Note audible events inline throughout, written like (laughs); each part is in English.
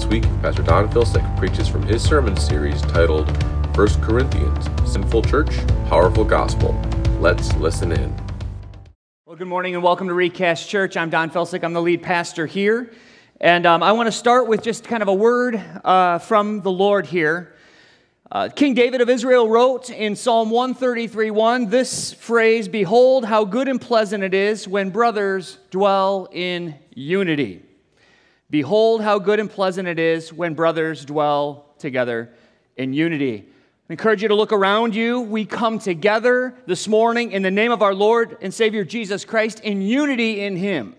This week, Pastor Don Filsick preaches from his sermon series titled 1 Corinthians Sinful Church, Powerful Gospel. Let's listen in. Well, good morning and welcome to Recast Church. I'm Don Felsick. I'm the lead pastor here. And um, I want to start with just kind of a word uh, from the Lord here. Uh, King David of Israel wrote in Psalm 133 1 this phrase Behold, how good and pleasant it is when brothers dwell in unity. Behold, how good and pleasant it is when brothers dwell together in unity. I encourage you to look around you. We come together this morning in the name of our Lord and Savior Jesus Christ in unity in Him.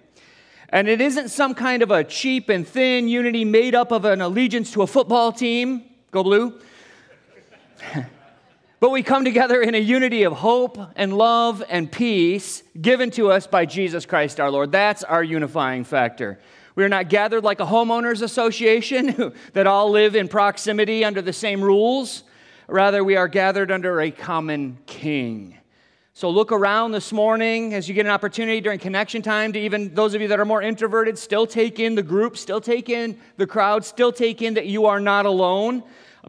And it isn't some kind of a cheap and thin unity made up of an allegiance to a football team. Go blue. (laughs) but we come together in a unity of hope and love and peace given to us by Jesus Christ our Lord. That's our unifying factor. We are not gathered like a homeowners association (laughs) that all live in proximity under the same rules. Rather, we are gathered under a common king. So look around this morning as you get an opportunity during connection time to even those of you that are more introverted, still take in the group, still take in the crowd, still take in that you are not alone.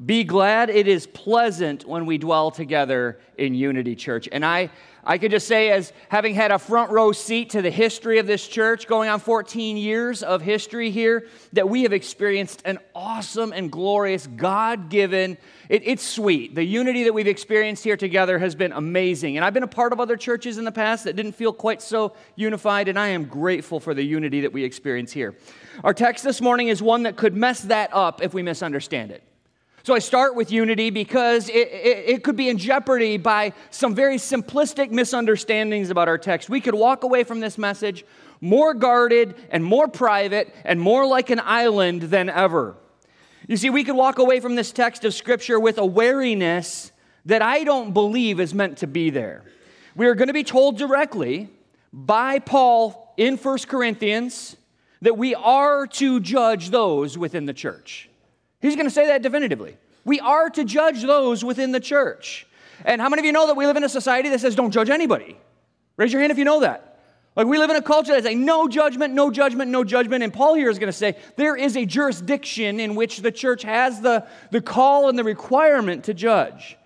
Be glad it is pleasant when we dwell together in unity, church. And I, I could just say, as having had a front row seat to the history of this church, going on 14 years of history here, that we have experienced an awesome and glorious, God given, it, it's sweet. The unity that we've experienced here together has been amazing. And I've been a part of other churches in the past that didn't feel quite so unified, and I am grateful for the unity that we experience here. Our text this morning is one that could mess that up if we misunderstand it. So I start with unity because it, it, it, could be in jeopardy by some very simplistic misunderstandings about our text. We could walk away from this message more guarded and more private and more like an island than ever. You see, we could walk away from this text of Scripture with a wariness that I don't believe is meant to be there. We are going to be told directly by Paul in 1 Corinthians that we are to judge those within the church. He's going to say that definitively. We are to judge those within the church. And how many of you know that we live in a society that says don't judge anybody? Raise your hand if you know that. Like we live in a culture that says no judgment, no judgment, no judgment. And Paul here is going to say there is a jurisdiction in which the church has the, the call and the requirement to judge.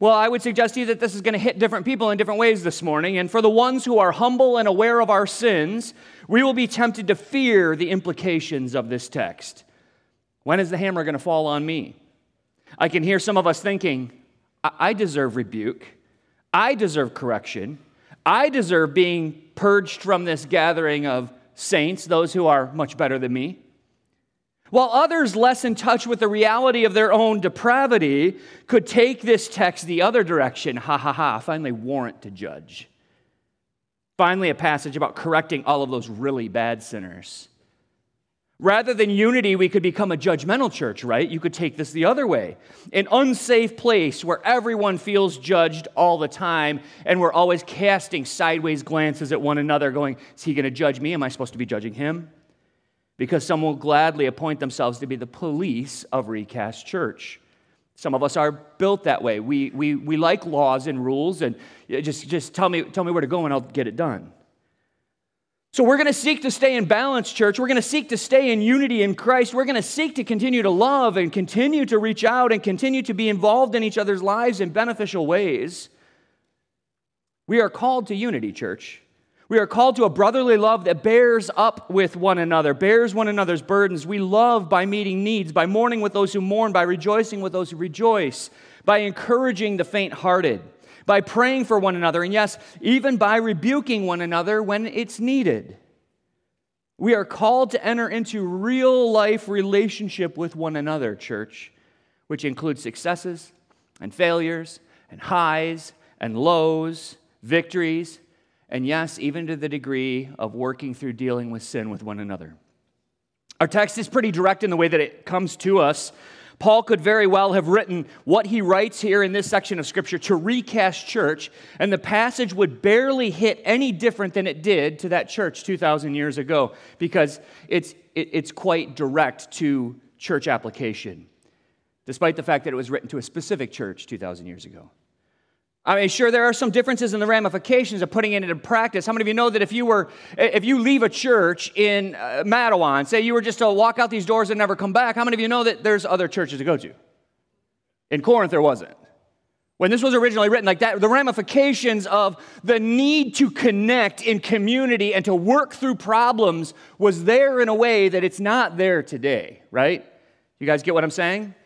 Well, I would suggest to you that this is going to hit different people in different ways this morning. And for the ones who are humble and aware of our sins, we will be tempted to fear the implications of this text. When is the hammer going to fall on me? I can hear some of us thinking, I deserve rebuke. I deserve correction. I deserve being purged from this gathering of saints, those who are much better than me. While others, less in touch with the reality of their own depravity, could take this text the other direction ha ha ha, finally warrant to judge. Finally, a passage about correcting all of those really bad sinners. Rather than unity, we could become a judgmental church, right? You could take this the other way. An unsafe place where everyone feels judged all the time and we're always casting sideways glances at one another, going, Is he going to judge me? Am I supposed to be judging him? Because some will gladly appoint themselves to be the police of Recast Church. Some of us are built that way. We, we, we like laws and rules, and uh, just, just tell, me, tell me where to go and I'll get it done. So we're going to seek to stay in balance, church. We're going to seek to stay in unity in Christ. We're going to seek to continue to love and continue to reach out and continue to be involved in each other's lives in beneficial ways. We are called to unity, church. We are called to a brotherly love that bears up with one another, bears one another's burdens. We love by meeting needs, by mourning with those who mourn, by rejoicing with those who rejoice, by encouraging the faint hearted by praying for one another, and yes, even by rebuking one another when it's needed. We are called to enter into real life relationship with one another, church, which includes successes and failures and highs and lows, victories, and yes, even to the degree of working through dealing with sin with one another. Our text is pretty direct in the way that it comes to us. Paul could very well have written what he writes here in this section of Scripture to recast church, and the passage would barely hit any different than it did to that church 2,000 years ago because it's, it, it's quite direct to church application, despite the fact that it was written to a specific church 2,000 years ago. I mean, sure, there are some differences in the ramifications of putting it into practice. How many of you know that if you were, if you leave a church in uh, Matawan, say you were just to walk out these doors and never come back, how many of you know that there's other churches to go to? In Corinth, there wasn't. When this was originally written, like that, the ramifications of the need to connect in community and to work through problems was there in a way that it's not there today, right? You guys get what I'm saying?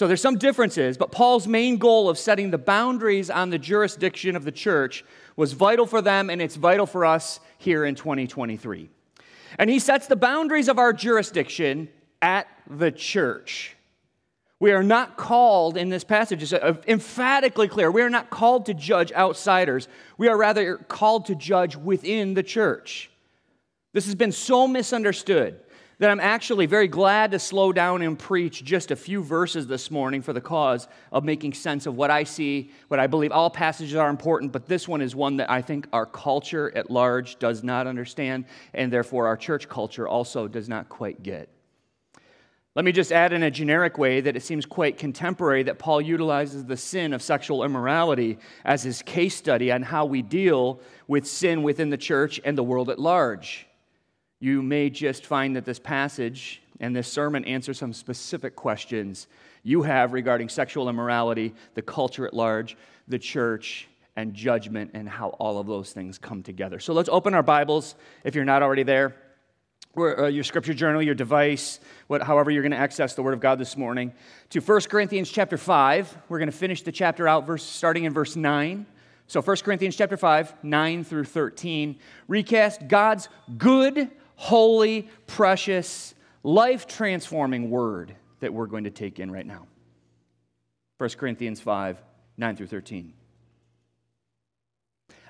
So there's some differences, but Paul's main goal of setting the boundaries on the jurisdiction of the church was vital for them, and it's vital for us here in 2023. And he sets the boundaries of our jurisdiction at the church. We are not called in this passage, it's uh, uh, emphatically clear. We are not called to judge outsiders. We are rather called to judge within the church. This has been so misunderstood that I'm actually very glad to slow down and preach just a few verses this morning for the cause of making sense of what I see, what I believe. All passages are important, but this one is one that I think our culture at large does not understand, and therefore our church culture also does not quite get. Let me just add in a generic way that it seems quite contemporary that Paul utilizes the sin of sexual immorality as his case study on how we deal with sin within the church and the world at large you may just find that this passage and this sermon answer some specific questions you have regarding sexual immorality, the culture at large, the church, and judgment, and how all of those things come together. So let's open our Bibles if you're not already there. Uh, your scripture journal, your device, what, however you're going to access the Word of God this morning, to 1 Corinthians chapter 5. We're going to finish the chapter out verse, starting in verse 9. So 1 Corinthians chapter 5, 9 through 13. Recast God's good holy, precious, life transforming word that we're going to take in right now. 1 Corinthians 5 9 through 13.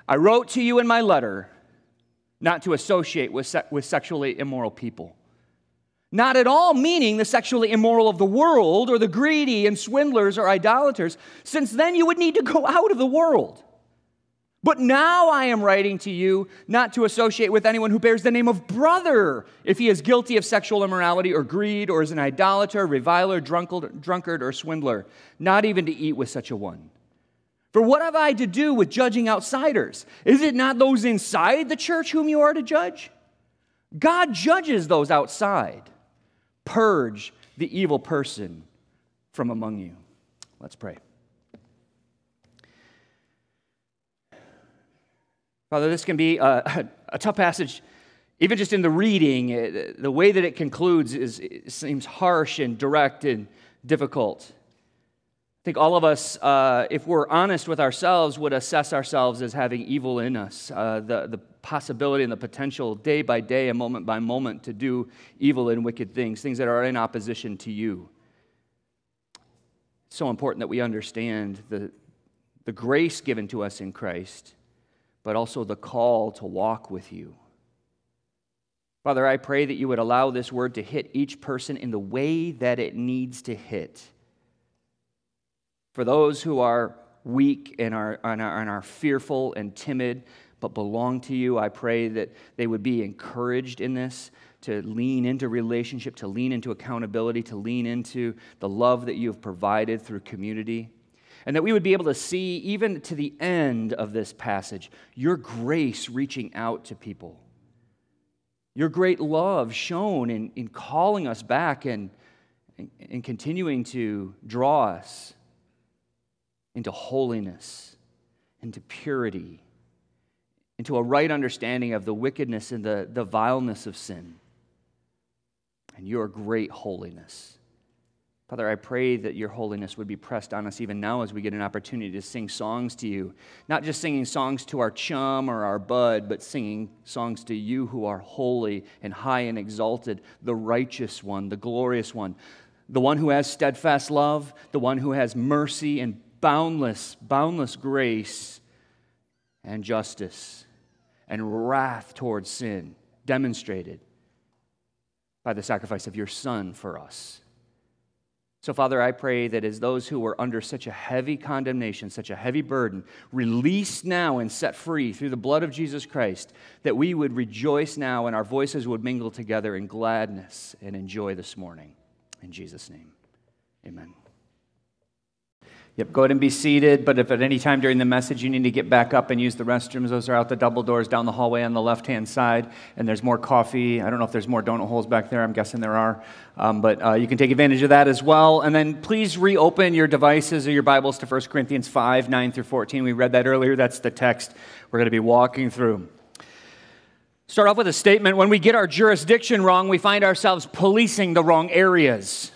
I wrote to you in my letter not to associate with, se- with sexually immoral people. Not at all meaning the sexually immoral of the world or the greedy and swindlers or idolaters, since then you would need to go out of the world. But now I am writing to you not to associate with anyone who bears the name of brother if he is guilty of sexual immorality or greed or is an idolater, reviler, drunkard, or swindler, not even to eat with such a one. For what have I to do with judging outsiders? Is it not those inside the church whom you are to judge? God judges those outside. Purge the evil person from among you. Let's pray. Father, this can be a, a, tough passage, even just in the reading. Uh, the way that it concludes is, it seems harsh and direct and difficult. I think all of us, uh, if we're honest with ourselves, would assess ourselves as having evil in us. Uh, the, the possibility and the potential, day by day and moment by moment, to do evil and wicked things, things that are in opposition to you. It's so important that we understand the, the grace given to us in Christ but also the call to walk with you. Father, I pray that you would allow this word to hit each person in the way that it needs to hit. For those who are weak and are, and are, and are fearful and timid, but belong to you, I pray that they would be encouraged in this, to lean into relationship, to lean into accountability, to lean into the love that you have provided through community and that we would be able to see, even to the end of this passage, your grace reaching out to people. Your great love shown in, in calling us back and, and continuing to draw us into holiness, into purity, into a right understanding of the wickedness and the, the vileness of sin, and your great holiness. Father, I pray that your holiness would be pressed on us even now as we get an opportunity to sing songs to you. Not just singing songs to our chum or our bud, but singing songs to you who are holy and high and exalted, the righteous one, the glorious one, the one who has steadfast love, the one who has mercy and boundless, boundless grace and justice and wrath towards sin demonstrated by the sacrifice of your Son for us. So, Father, I pray that as those who are under such a heavy condemnation, such a heavy burden, released now and set free through the blood of Jesus Christ, that we would rejoice now and our voices would mingle together in gladness and in joy this morning. In Jesus' name, amen. Yep, go ahead and be seated. But if at any time during the message you need to get back up and use the restrooms, those are out the double doors down the hallway on the left hand side. And there's more coffee. I don't know if there's more donut holes back there. I'm guessing there are. Um, but uh, you can take advantage of that as well. And then please reopen your devices or your Bibles to 1 Corinthians 5 9 through 14. We read that earlier. That's the text we're going to be walking through. Start off with a statement. When we get our jurisdiction wrong, we find ourselves policing the wrong areas.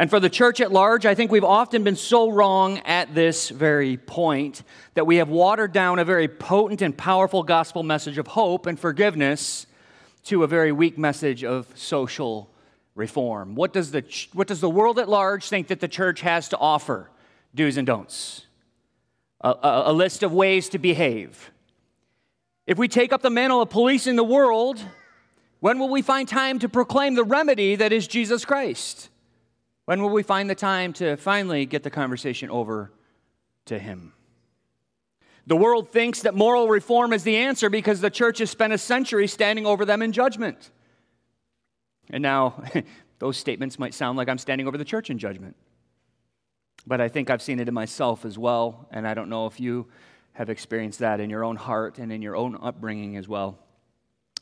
And for the church at large, I think we've often been so wrong at this very point that we have watered down a very potent and powerful gospel message of hope and forgiveness to a very weak message of social reform. What does the, what does the world at large think that the church has to offer? Do's and don'ts. A, a, a list of ways to behave. If we take up the mantle of policing the world, when will we find time to proclaim the remedy that is Jesus Christ? When will we find the time to finally get the conversation over to Him? The world thinks that moral reform is the answer because the church has spent a century standing over them in judgment. And now, (laughs) those statements might sound like I'm standing over the church in judgment. But I think I've seen it in myself as well, and I don't know if you have experienced that in your own heart and in your own upbringing as well.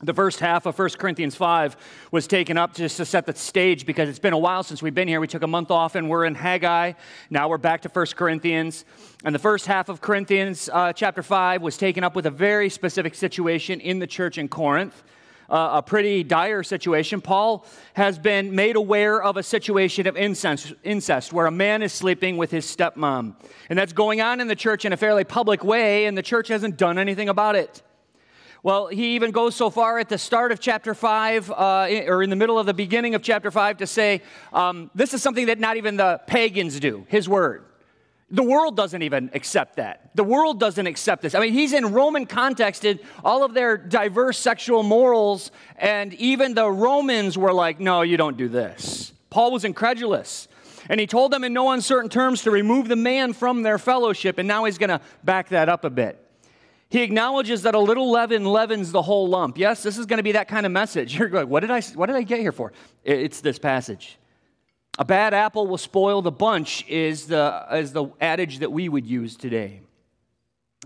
The first half of 1 Corinthians 5 was taken up just to set the stage because it's been a while since we've been here. We took a month off and we're in Haggai. Now we're back to 1 Corinthians. And the first half of Corinthians uh, chapter 5 was taken up with a very specific situation in the church in Corinth. Uh, a pretty dire situation. Paul has been made aware of a situation of incest, incest where a man is sleeping with his stepmom. And that's going on in the church in a fairly public way, and the church hasn't done anything about it. Well, he even goes so far at the start of chapter 5, uh, or in the middle of the beginning of chapter 5, to say, um, this is something that not even the pagans do, his word. The world doesn't even accept that. The world doesn't accept this. I mean, he's in Roman context, all of their diverse sexual morals, and even the Romans were like, no, you don't do this. Paul was incredulous. And he told them in no uncertain terms to remove the man from their fellowship, and now he's going to back that up a bit. He acknowledges that a little leaven leavens the whole lump. Yes, this is going to be that kind of message. (laughs) You're like, what did I, what did I get here for? It's this passage. A bad apple will spoil the bunch is the, is the adage that we would use today.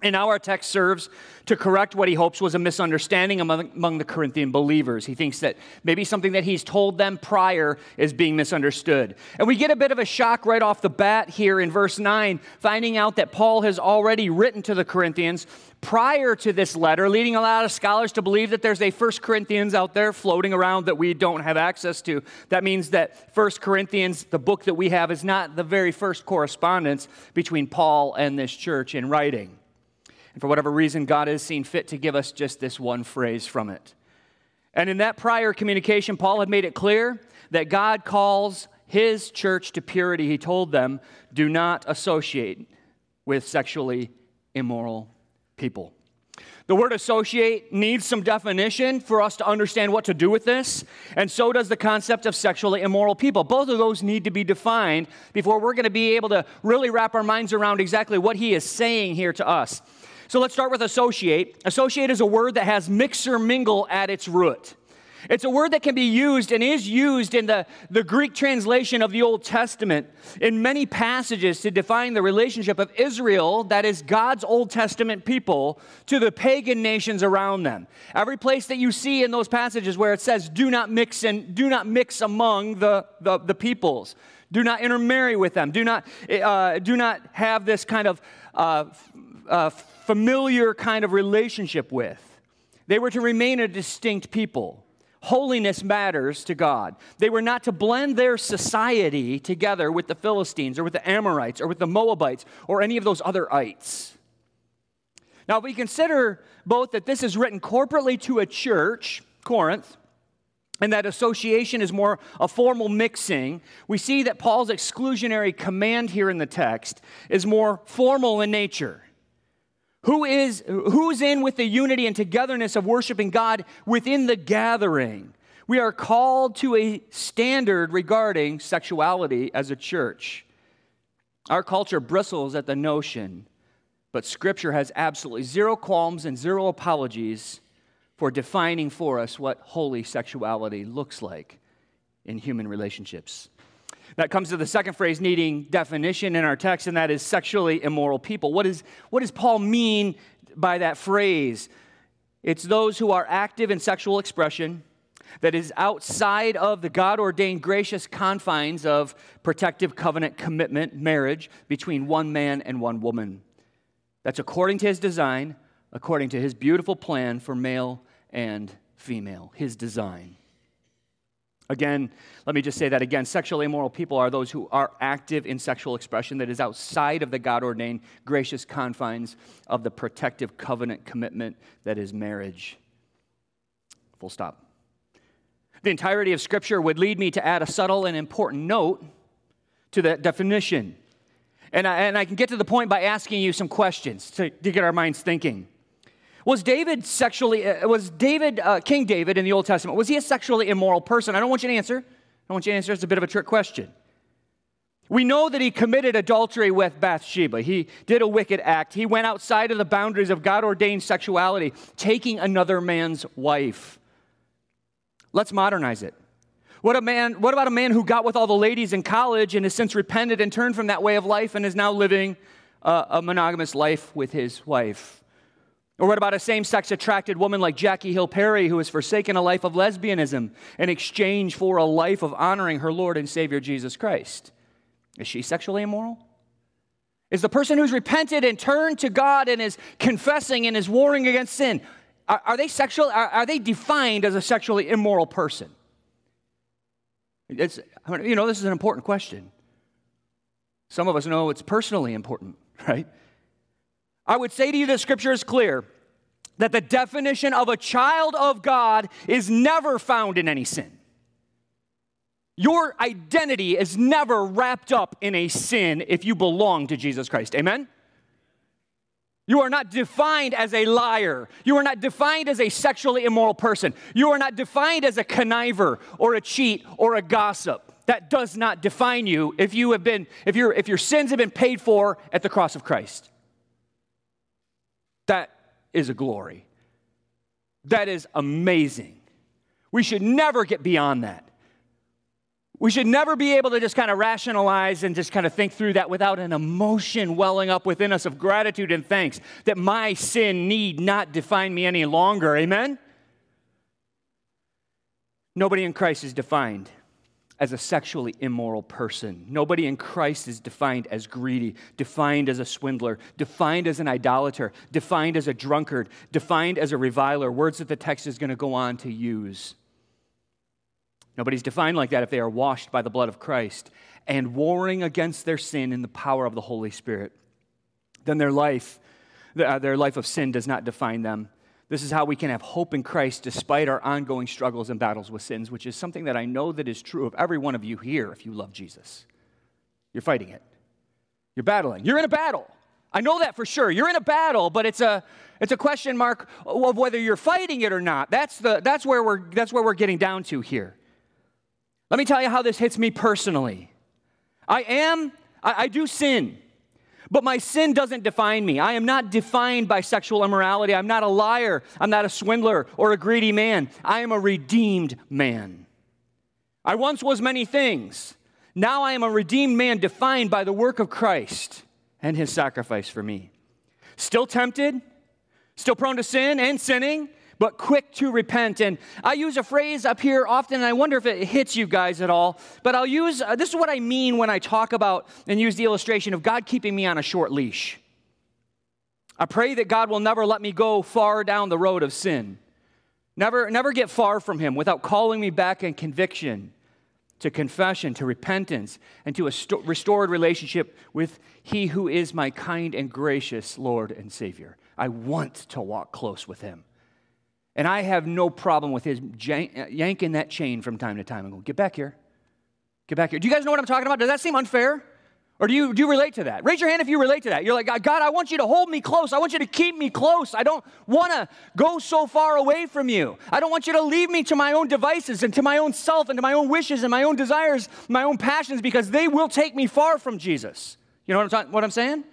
And now our text serves to correct what he hopes was a misunderstanding among, among, the Corinthian believers. He thinks that maybe something that he's told them prior is being misunderstood. And we get a bit of a shock right off the bat here in verse 9, finding out that Paul has already written to the Corinthians prior to this letter, leading a lot of scholars to believe that there's a First Corinthians out there floating around that we don't have access to. That means that First Corinthians, the book that we have, is not the very first correspondence between Paul and this church in writing. And for whatever reason, God has seen fit to give us just this one phrase from it. And in that prior communication, Paul had made it clear that God calls his church to purity. He told them, do not associate with sexually immoral people. The word associate needs some definition for us to understand what to do with this, and so does the concept of sexually immoral people. Both of those need to be defined before we're going to be able to really wrap our minds around exactly what he is saying here to us. So let's start with associate. Associate is a word that has mix or mingle at its root. It's a word that can be used and is used in the, the Greek translation of the Old Testament in many passages to define the relationship of Israel, that is God's Old Testament people, to the pagan nations around them. Every place that you see in those passages where it says, do not mix and do not mix among the, the, the peoples. Do not intermarry with them. Do not, uh, do not have this kind of uh, uh, familiar kind of relationship with. They were to remain a distinct people. Holiness matters to God. They were not to blend their society together with the Philistines or with the Amorites or with the Moabites or any of those other ites. Now, if we consider both that this is written corporately to a church, Corinth, and that association is more a formal mixing, we see that Paul's exclusionary command here in the text is more formal in nature. Who is who's in with the unity and togetherness of worshiping God within the gathering? We are called to a standard regarding sexuality as a church. Our culture bristles at the notion, but Scripture has absolutely zero qualms and zero apologies for defining for us what holy sexuality looks like in human relationships. That comes to the second phrase needing definition in our text, and that is sexually immoral people. What, is, what does Paul mean by that phrase? It's those who are active in sexual expression that is outside of the God ordained gracious confines of protective covenant commitment, marriage, between one man and one woman. That's according to his design, according to his beautiful plan for male and female, his design. Again, let me just say that again. Sexually immoral people are those who are active in sexual expression that is outside of the God ordained gracious confines of the protective covenant commitment that is marriage. Full stop. The entirety of Scripture would lead me to add a subtle and important note to that definition. And I, and I can get to the point by asking you some questions to, to get our minds thinking. Was David sexually, uh, was David, uh, King David in the Old Testament, was he a sexually immoral person? I don't want you to answer. I want you to answer. It's a bit of a trick question. We know that he committed adultery with Bathsheba. He did a wicked act. He went outside of the boundaries of God ordained sexuality, taking another man's wife. Let's modernize it. What, a man, what about a man who got with all the ladies in college and has since repented and turned from that way of life and is now living a, a monogamous life with his wife? Or what about a same sex attracted woman like Jackie Hill Perry who has forsaken a life of lesbianism in exchange for a life of honoring her Lord and Savior Jesus Christ? Is she sexually immoral? Is the person who's repented and turned to God and is confessing and is warring against sin, are, are they sexual? Are, are, they defined as a sexually immoral person? It's, you know, this is an important question. Some of us know it's personally important, (laughs) right? I would say to you that scripture is clear that the definition of a child of God is never found in any sin. Your identity is never wrapped up in a sin if you belong to Jesus Christ. Amen? You are not defined as a liar. You are not defined as a sexually immoral person. You are not defined as a conniver or a cheat or a gossip. That does not define you if you have been if your if your sins have been paid for at the cross of Christ. That is a glory. That is amazing. We should never get beyond that. We should never be able to just kind of rationalize and just kind of think through that without an emotion welling up within us of gratitude and thanks that my sin need not define me any longer. Amen? Nobody in Christ is defined as a sexually immoral person. Nobody in Christ is defined as greedy, defined as a swindler, defined as an idolater, defined as a drunkard, defined as a reviler, words that the text is going to go on to use. Nobody's defined like that if they are washed by the blood of Christ and warring against their sin in the power of the Holy Spirit. Then their life, uh, their life of sin does not define them. This is how we can have hope in Christ despite our ongoing struggles and battles with sins, which is something that I know that is true of every one of you here if you love Jesus. You're fighting it. You're battling. You're in a battle. I know that for sure. You're in a battle, but it's a it's a question mark of whether you're fighting it or not. That's the that's where we're that's where we're getting down to here. Let me tell you how this hits me personally. I am, I, I do sin, but my sin doesn't define me. I am not defined by sexual immorality. I'm not a liar. I'm not a swindler or a greedy man. I am a redeemed man. I once was many things. Now I am a redeemed man defined by the work of Christ and his sacrifice for me. Still tempted, still prone to sin and sinning, but quick to repent. And I use a phrase up here often, and I wonder if it hits you guys at all. But I'll use uh, this is what I mean when I talk about and use the illustration of God keeping me on a short leash. I pray that God will never let me go far down the road of sin. Never, never get far from Him without calling me back in conviction, to confession, to repentance, and to a sto- restored relationship with He who is my kind and gracious Lord and Savior. I want to walk close with Him. And I have no problem with his yanking that chain from time to time and go, get back here. Get back here. Do you guys know what I'm talking about? Does that seem unfair? Or do you, do you relate to that? Raise your hand if you relate to that. You're like, uh, God, I want you to hold me close. I want you to keep me close. I don't want to go so far away from you. I don't want you to leave me to my own devices and to my own self and to my own wishes and my own desires, my own passions, because they will take me far from Jesus. You know what I'm, ta- what I'm saying?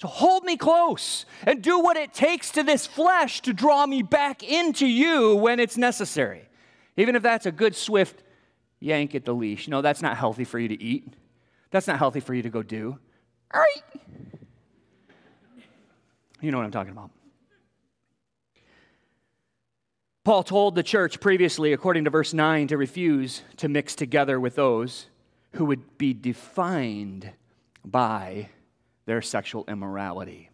So hold me close and do what it takes to this flesh to draw me back into you when it's necessary. Even if that's a good, swift yank at the leash. No, that's not healthy for you to eat. That's not healthy for you to go do. All right. You know what I'm talking about. Paul told the church previously, according to verse 9, to refuse to mix together with those who would be defined by their sexual immorality.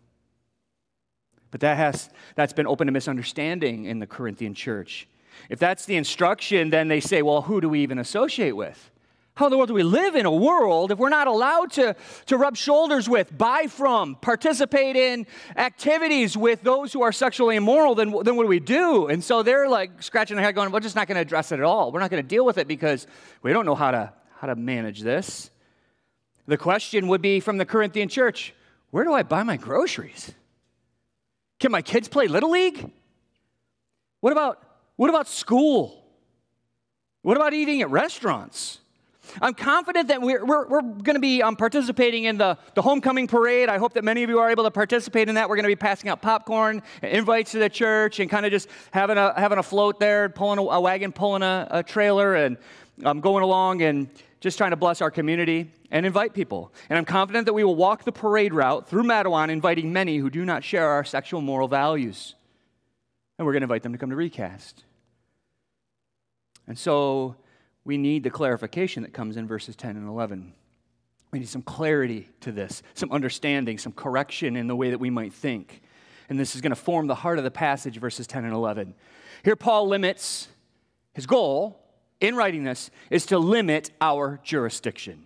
But that has, that's been open to misunderstanding in the Corinthian church. If that's the instruction, then they say, well, who do we even associate with? How in the world do we live in a world if we're not allowed to, to rub shoulders with, buy from, participate in activities with those who are sexually immoral? Then, then what do we do? And so they're like scratching their head going, we're just not going to address it at all. We're not going to deal with it because we don't know how to, how to manage this. The question would be from the Corinthian church where do I buy my groceries? Can my kids play Little League? What about, what about school? What about eating at restaurants? I'm confident that we're, we're, we're going to be um, participating in the, the homecoming parade. I hope that many of you are able to participate in that. We're going to be passing out popcorn, invites to the church, and kind of just having a, having a float there, pulling a, a wagon, pulling a, a trailer, and um, going along and just trying to bless our community and invite people. And I'm confident that we will walk the parade route through Matawan, inviting many who do not share our sexual moral values. And we're going to invite them to come to Recast. And so we need the clarification that comes in verses 10 and 11. We need some clarity to this, some understanding, some correction in the way that we might think. And this is going to form the heart of the passage, verses 10 and 11. Here, Paul limits his goal in writing this is to limit our jurisdiction.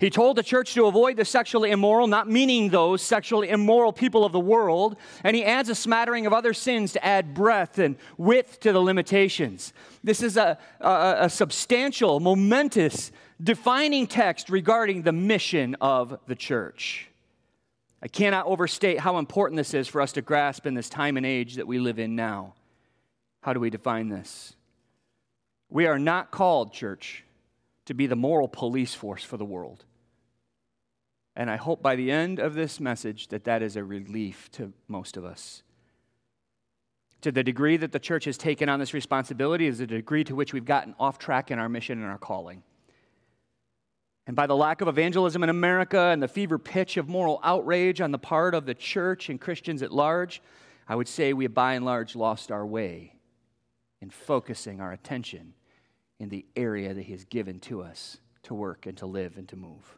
He told the church to avoid the sexually immoral, not meaning those sexually immoral people of the world. And he adds a smattering of other sins to add breadth and width to the limitations. This is a, a, a substantial, momentous, defining text regarding the mission of the church. I cannot overstate how important this is for us to grasp in this time and age that we live in now. How do we define this? We are not called, church, to be the moral police force for the world. And I hope by the end of this message that that is a relief to most of us. To the degree that the church has taken on this responsibility is the degree to which we've gotten off track in our mission and our calling. And by the lack of evangelism in America and the fever pitch of moral outrage on the part of the church and Christians at large, I would say we have by and large lost our way in focusing our attention in the area that He has given to us to work and to live and to move.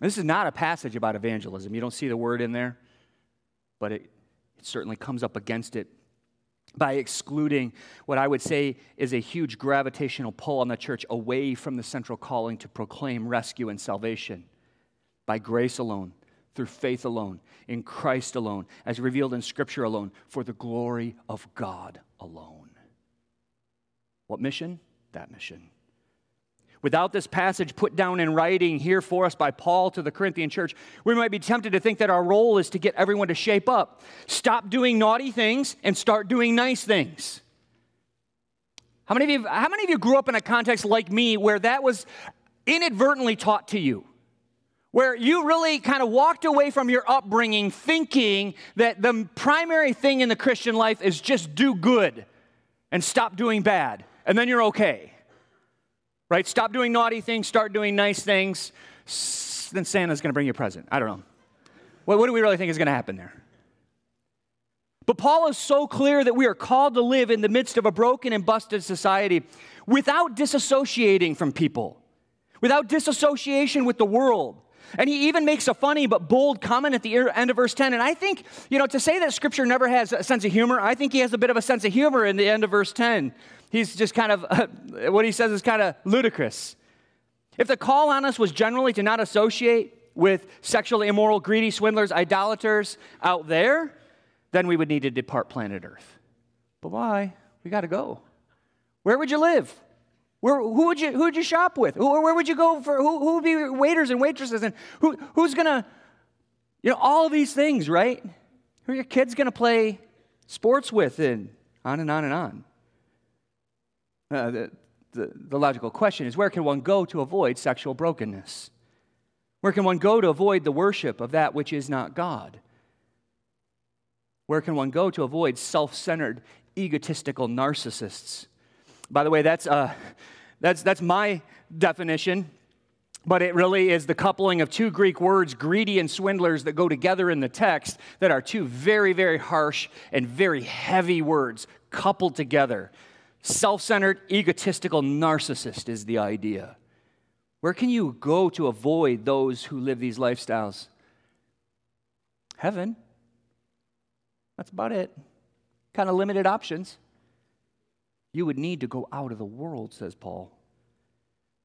This is not a passage about evangelism. You don't see the word in there, but it, it certainly comes up against it by excluding what I would say is a huge gravitational pull on the church away from the central calling to proclaim rescue and salvation by grace alone, through faith alone, in Christ alone, as revealed in Scripture alone, for the glory of God alone. What mission? That mission. Without this passage put down in writing here for us by Paul to the Corinthian church, we might be tempted to think that our role is to get everyone to shape up. Stop doing naughty things and start doing nice things. How many of you, how many of you grew up in a context like me where that was inadvertently taught to you? Where you really kind of walked away from your upbringing thinking that the primary thing in the Christian life is just do good and stop doing bad, and then you're okay right? Stop doing naughty things, start doing nice things. Then Santa's going to bring you a present. I don't know. What, what do we really think is going to happen there? But Paul is so clear that we are called to live in the midst of a broken and busted society without disassociating from people, without disassociation with the world. And he even makes a funny but bold comment at the end of verse 10. And I think, you know, to say that scripture never has a sense of humor, I think he has a bit of a sense of humor in the end of verse 10 he's just kind of, (laughs) what he says is kind of ludicrous. If the call on us was generally to not associate with sexually immoral, greedy swindlers, idolaters out there, then we would need to depart planet Earth. But why? We got to go. Where would you live? Where, who, would you, who would you shop with? Who, where would you go for? Who, who would be waiters and waitresses? And who, who's going to, you know, all of these things, right? Who are your kids going to play sports with? And on and on and on. Uh, the, the, the logical question is where can one go to avoid sexual brokenness? Where can one go to avoid the worship of that which is not God? Where can one go to avoid self centered, egotistical narcissists? By the way, that's, uh, That's, that's my definition. But it really is the coupling of two Greek words, greedy and swindlers, that go together in the text that are two very, very harsh and very heavy words coupled together. Self centered, egotistical narcissist is the idea. Where can you go to avoid those who live these lifestyles? Heaven. That's about it. Kind of limited options. You would need to go out of the world, says Paul.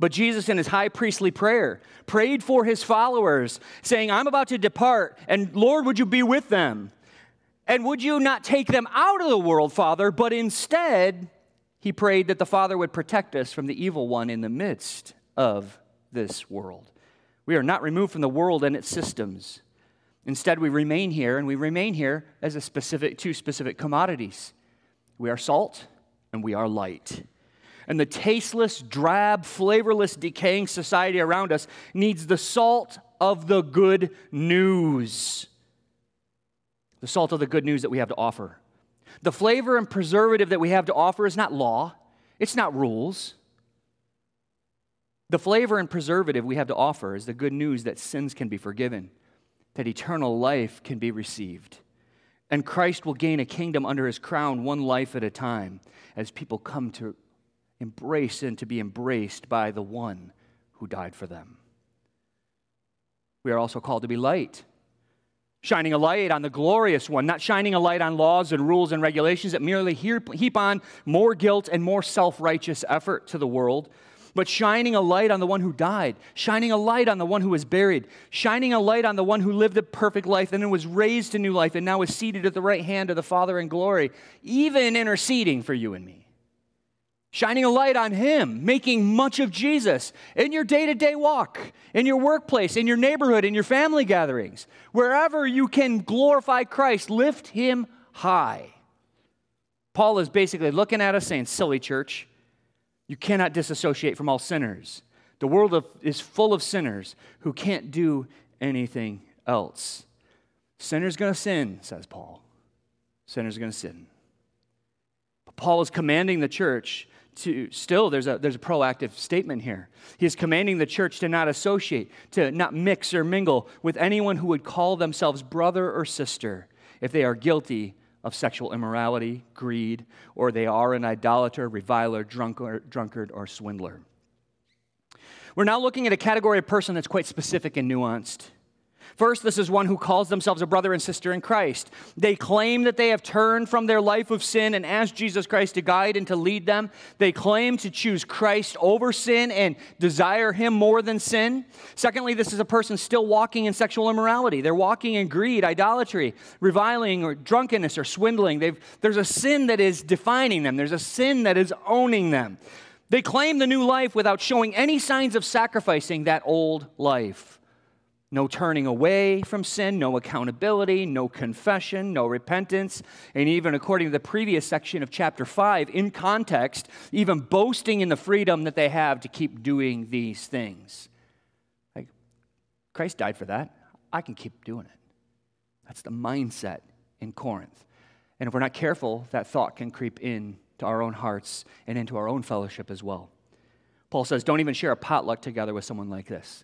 But Jesus, in his high priestly prayer, prayed for his followers, saying, I'm about to depart, and Lord, would you be with them? And would you not take them out of the world, Father? But instead, he prayed that the Father would protect us from the evil one in the midst of this world. We are not removed from the world and its systems. Instead, we remain here, and we remain here as a specific, two specific commodities. We are salt and we are light. And the tasteless, drab, flavorless, decaying society around us needs the salt of the good news. The salt of the good news that we have to offer. The flavor and preservative that we have to offer is not law, it's not rules. The flavor and preservative we have to offer is the good news that sins can be forgiven, that eternal life can be received. And Christ will gain a kingdom under his crown, one life at a time, as people come to embrace and to be embraced by the one who died for them. We are also called to be light, shining a light on the glorious one, not shining a light on laws and rules and regulations that merely heap on more guilt and more self righteous effort to the world but shining a light on the one who died, shining a light on the one who was buried, shining a light on the one who lived a perfect life and then was raised to new life and now is seated at the right hand of the Father in glory, even interceding for you and me. Shining a light on Him, making much of Jesus in your day to day walk, in your workplace, in your neighborhood, in your family gatherings. Wherever you can glorify Christ, lift Him high. Paul is basically looking at us saying, Silly church, you cannot disassociate from all sinners. The world is full of sinners who can't do anything else. Sinners going to sin, says Paul. Sinners going to sin. But Paul is commanding the church to still there's a there's a proactive statement here. He is commanding the church to not associate, to not mix or mingle with anyone who would call themselves brother or sister if they are guilty of sexual immorality, greed, or they are an idolater, reviler, drunkard, drunkard, or swindler. We're now looking at a category of person that's quite specific and nuanced. First, this is one who calls themselves a brother and sister in Christ. They claim that they have turned from their life of sin and asked Jesus Christ to guide and to lead them. They claim to choose Christ over sin and desire Him more than sin. Secondly, this is a person still walking in sexual immorality. They're walking in greed, idolatry, reviling, or drunkenness, or swindling. They've, there's a sin that is defining them, there's a sin that is owning them. They claim the new life without showing any signs of sacrificing that old life. No turning away from sin, no accountability, no confession, no repentance. And even according to the previous section of chapter 5, in context, even boasting in the freedom that they have to keep doing these things. Like, Christ died for that. I can keep doing it. That's the mindset in Corinth. And if we're not careful, that thought can creep in to our own hearts and into our own fellowship as well. Paul says, don't even share a potluck together with someone like this.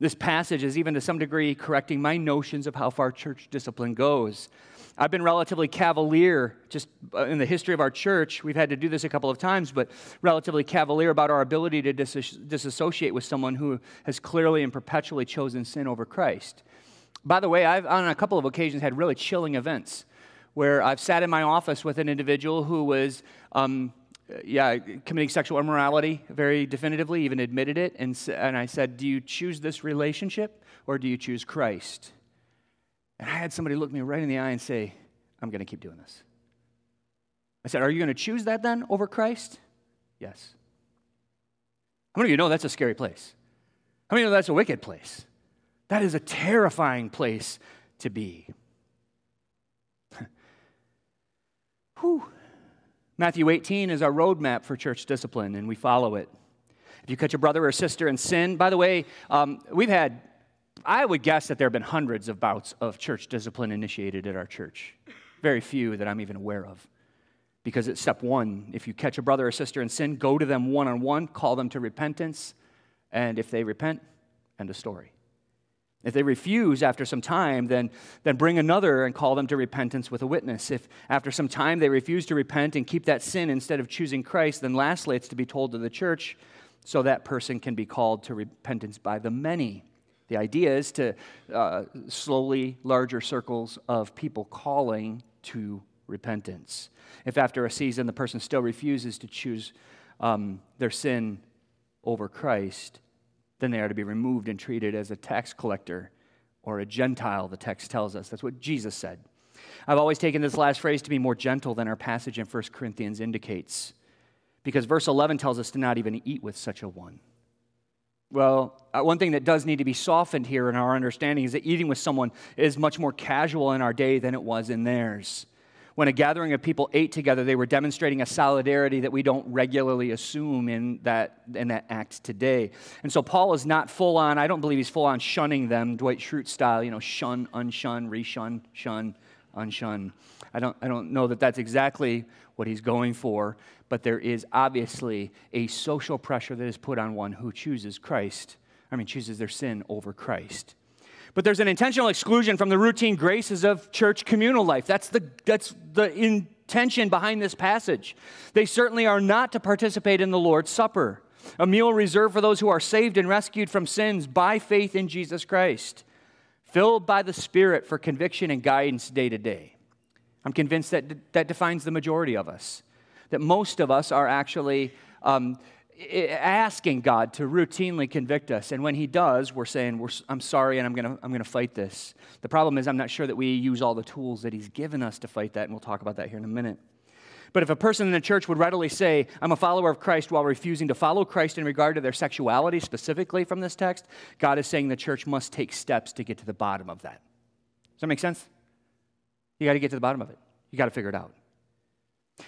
This passage is even to some degree correcting my notions of how far church discipline goes. I've been relatively cavalier just uh, in the history of our church. We've had to do this a couple of times, but relatively cavalier about our ability to dis- disassociate with someone who has clearly and perpetually chosen sin over Christ. By the way, I've on a couple of occasions had really chilling events where I've sat in my office with an individual who was um, yeah, committing sexual immorality very definitively, even admitted it. And, and I said, Do you choose this relationship or do you choose Christ? And I had somebody look me right in the eye and say, I'm going to keep doing this. I said, Are you going to choose that then over Christ? Yes. How many of you know that's a scary place? How many of you know that's a wicked place? That is a terrifying place to be. (laughs) Whew. Matthew 18 is our roadmap for church discipline, and we follow it. If you catch a brother or sister in sin, by the way, um, we've had, I would guess that there have been hundreds of bouts of church discipline initiated at our church. Very few that I'm even aware of. Because it's step one. If you catch a brother or sister in sin, go to them one on one, call them to repentance, and if they repent, end of story. If they refuse after some time, then, then bring another and call them to repentance with a witness. If after some time they refuse to repent and keep that sin instead of choosing Christ, then lastly it's to be told to the church so that person can be called to repentance by the many. The idea is to uh, slowly larger circles of people calling to repentance. If after a season the person still refuses to choose um, their sin over Christ, then they are to be removed and treated as a tax collector or a Gentile, the text tells us. That's what Jesus said. I've always taken this last phrase to be more gentle than our passage in 1 Corinthians indicates, because verse 11 tells us to not even eat with such a one. Well, uh, one thing that does need to be softened here in our understanding is that eating with someone is much more casual in our day than it was in theirs. When a gathering of people ate together, they were demonstrating a solidarity that we don't regularly assume in that, in that act today. And so Paul is not full on, I don't believe he's full on shunning them, Dwight Schrute style, you know, shun, unshun, reshun, shun, unshun. I don't, I don't know that that's exactly what he's going for, but there is obviously a social pressure that is put on one who chooses Christ, I mean, chooses their sin over Christ. But there's an intentional exclusion from the routine graces of church communal life. That's the, that's the intention behind this passage. They certainly are not to participate in the Lord's Supper, a meal reserved for those who are saved and rescued from sins by faith in Jesus Christ, filled by the Spirit for conviction and guidance day to day. I'm convinced that that defines the majority of us, that most of us are actually. Um, asking God to routinely convict us. And when He does, we're saying, we're, I'm sorry and I'm going to I'm to fight this. The problem is, I'm not sure that we use all the tools that He's given us to fight that, and we'll talk about that here in a minute. But if a person in the church would readily say, I'm a follower of Christ while refusing to follow Christ in regard to their sexuality, specifically from this text, God is saying the church must take steps to get to the bottom of that. Does that make sense? You got to get to the bottom of it, you got to figure it out.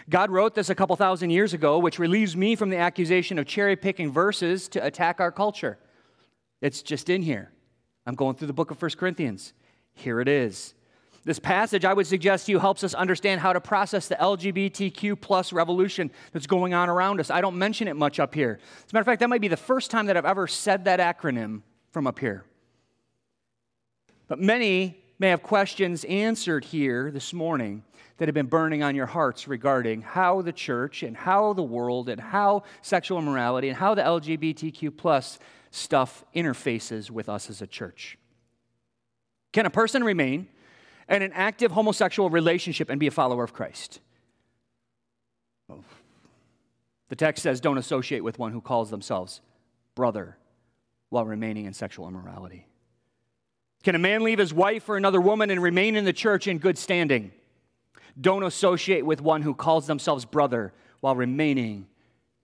God wrote this a couple thousand years ago, which relieves me from the accusation of cherry picking verses to attack our culture. It's just in here. I'm going through the book of 1 Corinthians. Here it is. This passage, I would suggest to you, helps us understand how to process the LGBTQ plus revolution that's going on around us. I don't mention it much up here. As a matter of fact, that might be the first time that I've ever said that acronym from up here. But many may have questions answered here this morning that have been burning on your hearts regarding how the church and how the world and how sexual immorality and how the LGBTQ plus stuff interfaces with us as a church. Can a person remain in an active homosexual relationship and be a follower of Christ? The text says, don't associate with one who calls themselves brother while remaining in sexual immorality. Can a man leave his wife for another woman and remain in the church in good standing? Don't associate with one who calls themselves brother while remaining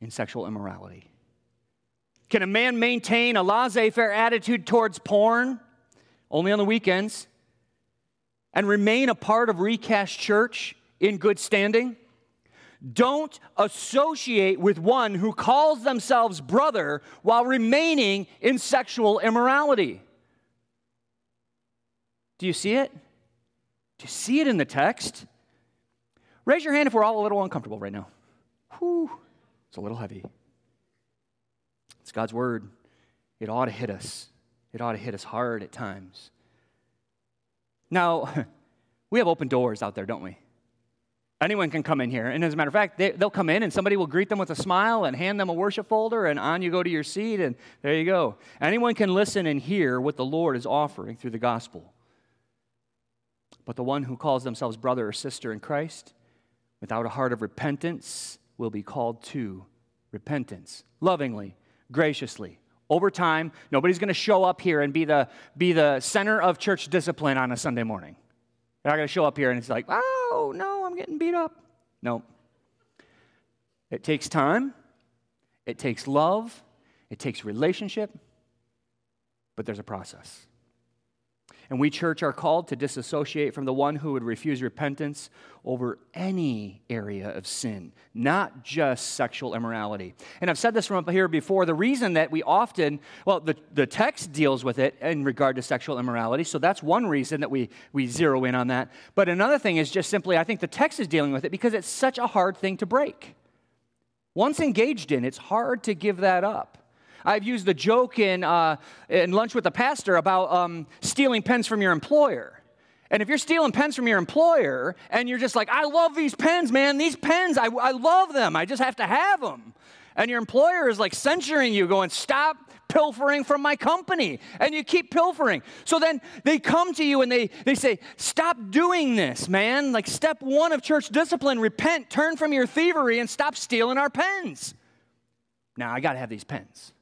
in sexual immorality. Can a man maintain a laissez faire attitude towards porn only on the weekends and remain a part of Recast Church in good standing? Don't associate with one who calls themselves brother while remaining in sexual immorality. Do you see it? Do you see it in the text? Raise your hand if we're all a little uncomfortable right now. Whew, it's a little heavy. It's God's word. It ought to hit us. It ought to hit us hard at times. Now, (laughs) we have open doors out there, don't we? Anyone can come in here. And as a matter of fact, they, will come in and somebody will greet them with a smile and hand them a worship folder, and on you go to your seat, and there you go. Anyone can listen and hear what the Lord is offering through the gospel. But the one who calls themselves brother or sister in Christ, without a heart of repentance, will be called to repentance, lovingly, graciously. Over time, nobody's going to show up here and be the, be the center of church discipline on a Sunday morning. They're not going to show up here and it's like, oh, no, I'm getting beat up. No. It takes time, it takes love, it takes relationship, but there's a process. And we, church, are called to disassociate from the one who would refuse repentance over any area of sin, not just sexual immorality. And I've said this from up here before. The reason that we often, well, the, the text deals with it in regard to sexual immorality, so that's one reason that we, we zero in on that. But another thing is just simply, I think the text is dealing with it because it's such a hard thing to break. Once engaged in, it's hard to give that up. I've used the joke in, uh, in Lunch with the Pastor about um, stealing pens from your employer. And if you're stealing pens from your employer and you're just like, I love these pens, man, these pens, I, I love them, I just have to have them. And your employer is like censuring you, going, Stop pilfering from my company. And you keep pilfering. So then they come to you and they, they say, Stop doing this, man. Like step one of church discipline repent, turn from your thievery, and stop stealing our pens. Now, I got to have these pens.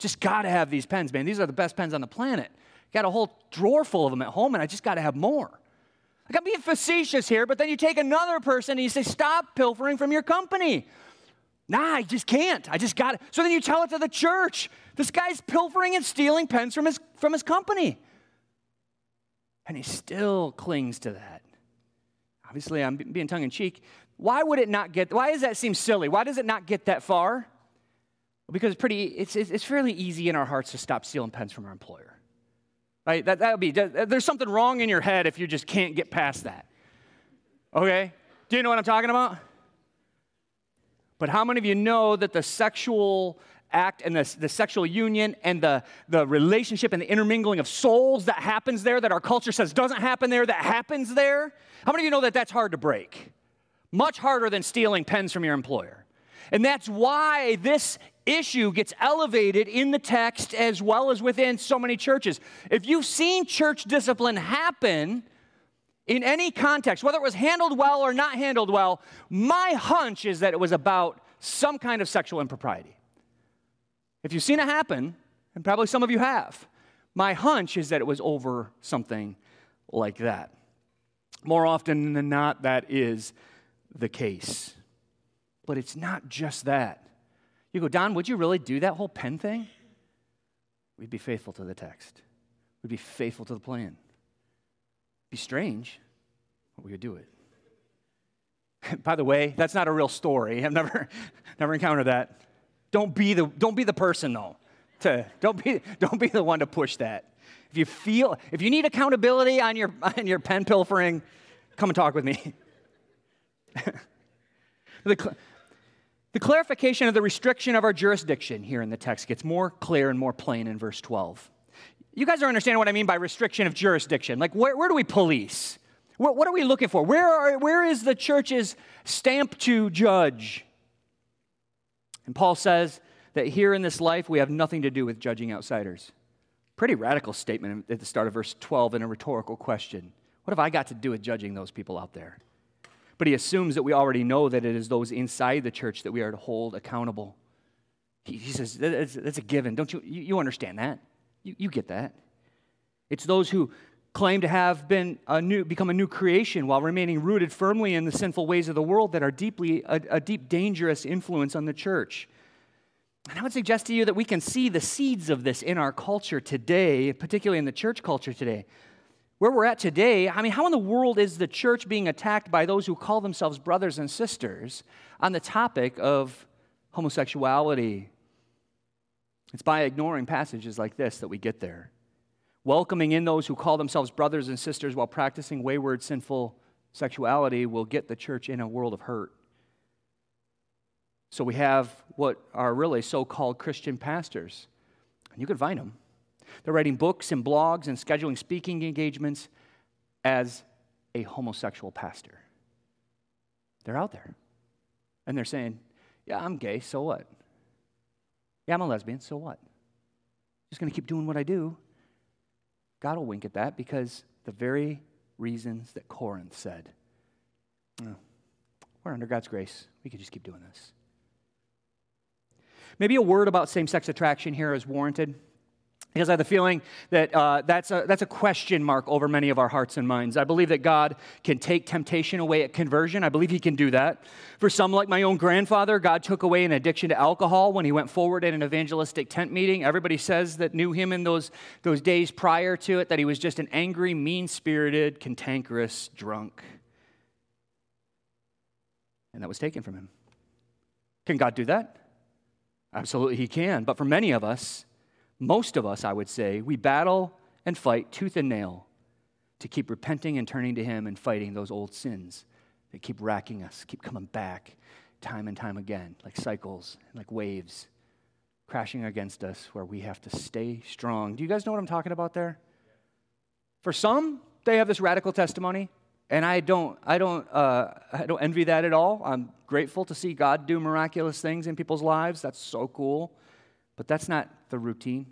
Just got to have these pens, man. These are the best pens on the planet. Got a whole drawer full of them at home, and I just got to have more. Like I'm being facetious here, but then you take another person and you say, Stop pilfering from your company. Nah, I just can't. I just got it. So then you tell it to the church. This guy's pilfering and stealing pens from his, from his company. And he still clings to that. Obviously, I'm being tongue in cheek. Why would it not get, why does that seem silly? Why does it not get that far? Because it's pretty, it's, it's fairly easy in our hearts to stop stealing pens from our employer. Right? That, that would be, there's something wrong in your head if you just can't get past that. Okay? Do you know what I'm talking about? But how many of you know that the sexual act and the, the sexual union and the, the relationship and the intermingling of souls that happens there that our culture says doesn't happen there, that happens there? How many of you know that that's hard to break? Much harder than stealing pens from your employer. And that's why this issue gets elevated in the text as well as within so many churches. If you've seen church discipline happen in any context, whether it was handled well or not handled well, my hunch is that it was about some kind of sexual impropriety. If you've seen it happen, and probably some of you have, my hunch is that it was over something like that. More often than not, that is the case. But it's not just that. You go, Don, would you really do that whole pen thing? We'd be faithful to the text. We'd be faithful to the plan. Be strange, but we would do it. (laughs) By the way, that's not a real story. I've never, (laughs) never encountered that. Don't be the, don't be the person though. To, don't, be, (laughs) don't be the one to push that. If you feel, if you need accountability on your, on your pen pilfering, come and talk with me. the, the clarification of the restriction of our jurisdiction here in the text gets more clear and more plain in verse 12. You guys are understanding what I mean by restriction of jurisdiction. Like, where, where do we police? What, what, are we looking for? Where, are, where is the church's stamp to judge? And Paul says that here in this life we have nothing to do with judging outsiders. Pretty radical statement at the start of verse 12 in a rhetorical question. What have I got to do with judging those people out there? But he assumes that we already know that it is those inside the church that we are to hold accountable. He, he says, that's, that's, a given. Don't you, you, you understand that? You, you get that. It's those who claim to have been a new, become a new creation while remaining rooted firmly in the sinful ways of the world that are deeply a, a deep dangerous influence on the church. And I would suggest to you that we can see the seeds of this in our culture today, particularly in the church culture today where we're at today, I mean, how in the world is the church being attacked by those who call themselves brothers and sisters on the topic of homosexuality? It's by ignoring passages like this that we get there. Welcoming in those who call themselves brothers and sisters while practicing wayward, sinful sexuality will get the church in a world of hurt. So we have what are really so called Christian pastors. And you can find them they're writing books and blogs and scheduling speaking engagements as a homosexual pastor. They're out there. And they're saying, Yeah, I'm gay, so what? Yeah, I'm a lesbian, so what? Just going to keep doing what I do. God will wink at that because the very reasons that Corinth said, oh, We're under God's grace. We could just keep doing this. Maybe a word about same sex attraction here is warranted. Because I have the feeling that uh, that's, a, that's a question mark over many of our hearts and minds. I believe that God can take temptation away at conversion. I believe He can do that. For some, like my own grandfather, God took away an addiction to alcohol when he went forward in an evangelistic tent meeting. Everybody says that knew him in those, those days prior to it, that he was just an angry, mean spirited, cantankerous drunk. And that was taken from him. Can God do that? Absolutely, He can. But for many of us, most of us, I would say, we battle and fight tooth and nail to keep repenting and turning to Him and fighting those old sins that keep racking us, keep coming back time and time again, like cycles, like waves crashing against us, where we have to stay strong. Do you guys know what I'm talking about there? For some, they have this radical testimony, and I don't, I don't, uh, I don't envy that at all. I'm grateful to see God do miraculous things in people's lives. That's so cool. But that's not the routine.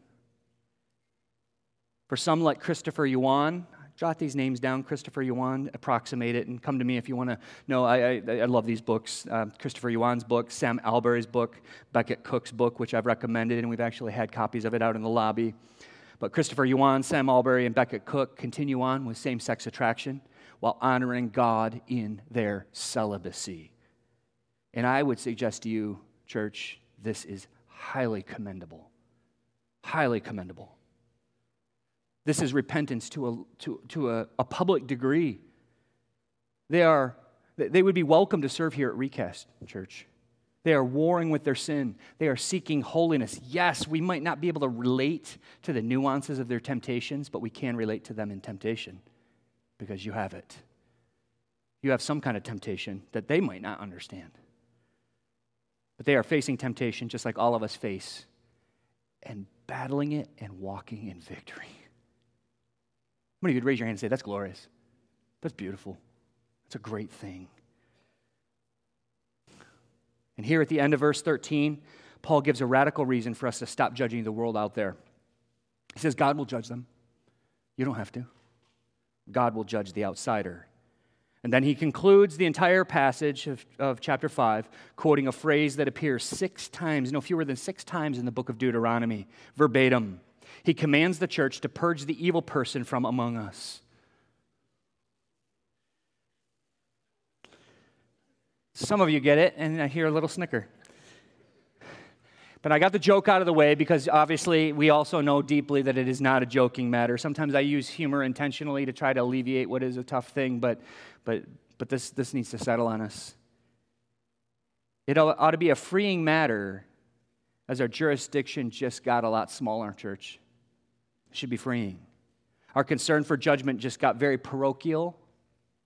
For some, like Christopher Yuan, jot these names down Christopher Yuan, approximate it, and come to me if you want to know. I, I, I, love these books uh, Christopher Yuan's book, Sam Allberry's book, Becket Cook's book, which I've recommended, and we've actually had copies of it out in the lobby. But Christopher Yuan, Sam Allberry, and Becket Cook continue on with same sex attraction while honoring God in their celibacy. And I would suggest to you, church, this is highly commendable. Highly commendable. This is repentance to a, to, to a, a public degree. They, are, they would be welcome to serve here at Recast Church. They are warring with their sin. They are seeking holiness. Yes, we might not be able to relate to the nuances of their temptations, but we can relate to them in temptation because you have it. You have some kind of temptation that they might not understand. But they are facing temptation just like all of us face and battling it and walking in victory. How many of you would raise your hand and say, That's glorious? That's beautiful. That's a great thing. And here at the end of verse 13, Paul gives a radical reason for us to stop judging the world out there. He says, God will judge them. You don't have to. God will judge the outsider. And then he concludes the entire passage of, of chapter 5, quoting a phrase that appears six times, no fewer than six times in the book of Deuteronomy, verbatim. He commands the church to purge the evil person from among us. Some of you get it, and I hear a little snicker. But I got the joke out of the way because obviously we also know deeply that it is not a joking matter. Sometimes I use humor intentionally to try to alleviate what is a tough thing, but, but, but this, this needs to settle on us. It ought to be a freeing matter as our jurisdiction just got a lot smaller, church. It should be freeing. Our concern for judgment just got very parochial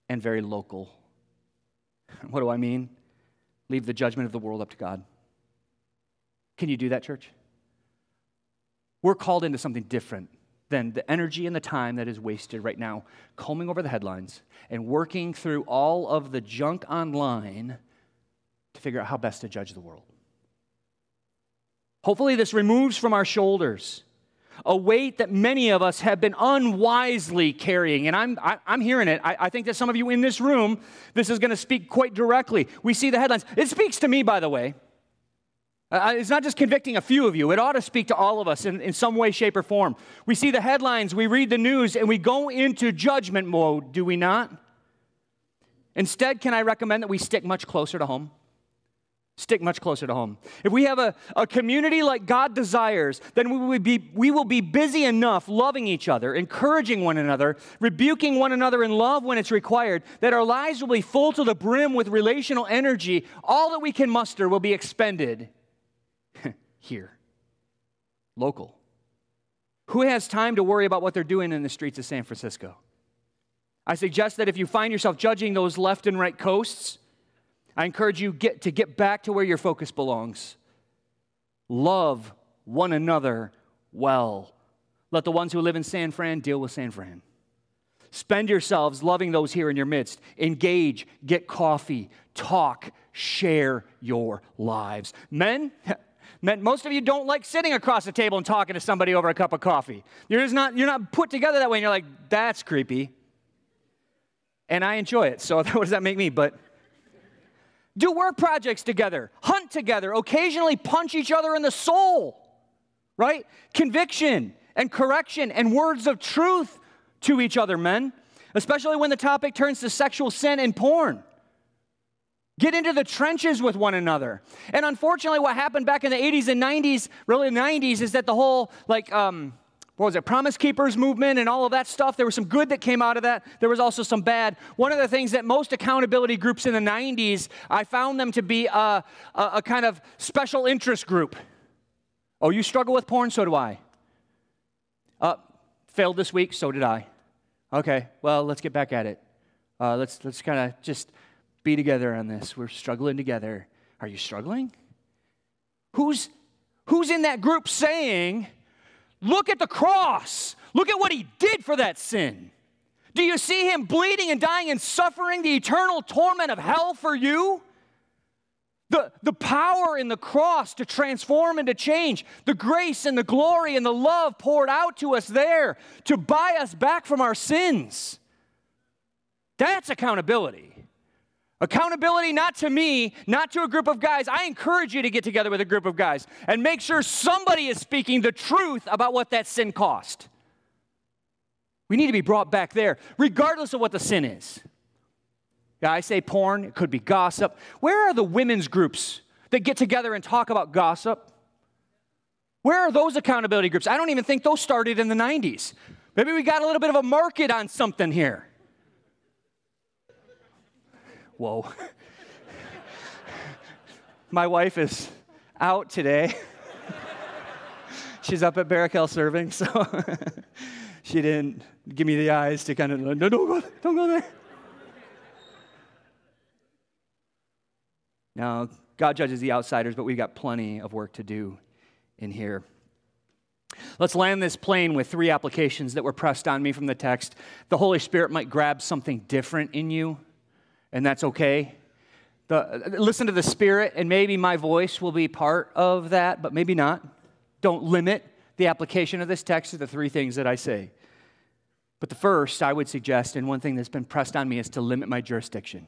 and very local. (laughs) What do I mean? Leave the judgment of the world up to God. Can you do that, church? We're called into something different than the energy and the time that is wasted right now combing over the headlines and working through all of the junk online to figure out how best to judge the world. Hopefully, this removes from our shoulders a weight that many of us have been unwisely carrying. And I'm, I, am i am hearing it. I, I think that some of you in this room, this is going to speak quite directly. We see the headlines. It speaks to me, by the way. Uh, it's not just convicting a few of you, it ought to speak to all of us in, in some way, shape, or form. We see the headlines, we read the news, and we go into judgment mode, do we not? Instead, can I recommend that we stick much closer to home? Stick much closer to home. If we have a, a community like God desires, then we will, be, we will be busy enough loving each other, encouraging one another, rebuking one another in love when it's required, that our lives will be full to the brim with relational energy. All that we can muster will be expended here, local. Who has time to worry about what they're doing in the streets of San Francisco? I suggest that if you find yourself judging those left and right coasts, I encourage you get, to get back to where your focus belongs. Love one another well. Let the ones who live in San Fran deal with San Fran. Spend yourselves loving those here in your midst. Engage, get coffee, talk, share your lives. Men, (laughs) most of you don't like sitting across the table and talking to somebody over a cup of coffee. You're just not, you're not put together that way, and you're like, that's creepy. And I enjoy it. So (laughs) what does that make me? But do work projects together, hunt together, occasionally punch each other in the soul, right? Conviction and correction and words of truth to each other, men, especially when the topic turns to sexual sin and porn. Get into the trenches with one another. And unfortunately, what happened back in the 80s and 90s, really the 90s, is that the whole, like, um, what was it, Promise Keepers movement and all of that stuff, there was some good that came out of that. There was also some bad. One of the things that most accountability groups in the 90s, I found them to be a, a, a kind of special interest group. Oh, you struggle with porn? So do I. Uh, failed this week? So did I. Okay, well, let's get back at it. Uh, let's let's kind of just be together on this. We're struggling together. Are you struggling? Who's, who's in that group saying, Look at the cross. Look at what he did for that sin. Do you see him bleeding and dying and suffering the eternal torment of hell for you? The, the power in the cross to transform and to change, the grace and the glory and the love poured out to us there to buy us back from our sins. That's accountability. Accountability not to me, not to a group of guys. I encourage you to get together with a group of guys and make sure somebody is speaking the truth about what that sin cost. We need to be brought back there, regardless of what the sin is. Yeah, I say porn, it could be gossip. Where are the women's groups that get together and talk about gossip? Where are those accountability groups? I don't even think those started in the 90s. Maybe we got a little bit of a market on something here. Whoa. My wife is out today. She's up at Barrack serving, so (laughs) she didn't give me the eyes to kind of, no, don't go, don't go there. Now, God judges the outsiders, but we've got plenty of work to do in here. Let's land this plane with three applications that were pressed on me from the text. The Holy Spirit might grab something different in you and that's okay. The, listen to the Spirit, and maybe my voice will be part of that, but maybe not. Don't limit the application of this text to the three things that I say. But the first, I would suggest, and one thing that's been pressed on me, is to limit my jurisdiction.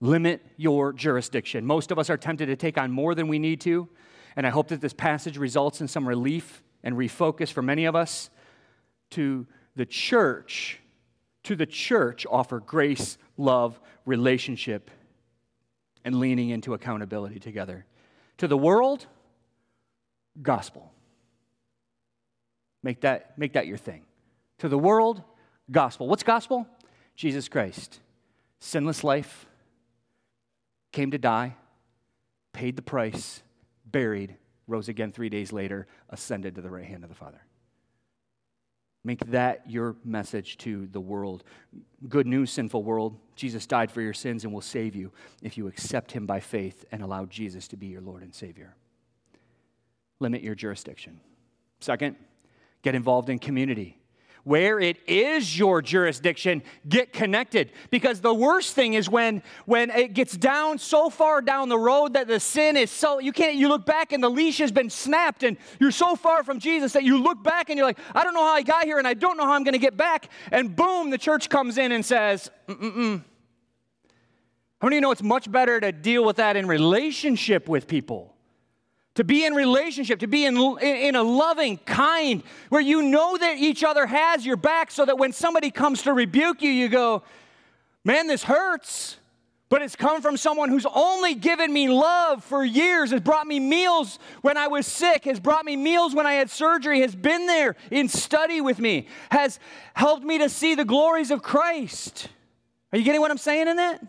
Limit your jurisdiction. Most of us are tempted to take on more than we need to, and I hope that this passage results in some relief and refocus for many of us to the church. To the church, offer grace, love, relationship, and leaning into accountability together. To the world, gospel. Make that, make that your thing. To the world, gospel. What's gospel? Jesus Christ. Sinless life, came to die, paid the price, buried, rose again three days later, ascended to the right hand of the Father. Make that your message to the world. Good news, sinful world. Jesus died for your sins and will save you if you accept him by faith and allow Jesus to be your Lord and Savior. Limit your jurisdiction. Second, get involved in community where it is your jurisdiction, get connected. Because the worst thing is when, when it gets down so far down the road that the sin is so, you can't, you look back and the leash has been snapped and you're so far from Jesus that you look back and you're like, I don't know how I got here and I don't know how I'm going to get back. And boom, the church comes in and says, mm-mm-mm. How many of you know it's much better to deal with that in relationship with people? To be in relationship, to be in, in a loving, kind, where you know that each other has your back so that when somebody comes to rebuke you, you go, man, this hurts. But it's come from someone who's only given me love for years, has brought me meals when I was sick, has brought me meals when I had surgery, has been there in study with me, has helped me to see the glories of Christ. Are you getting what I'm saying in that?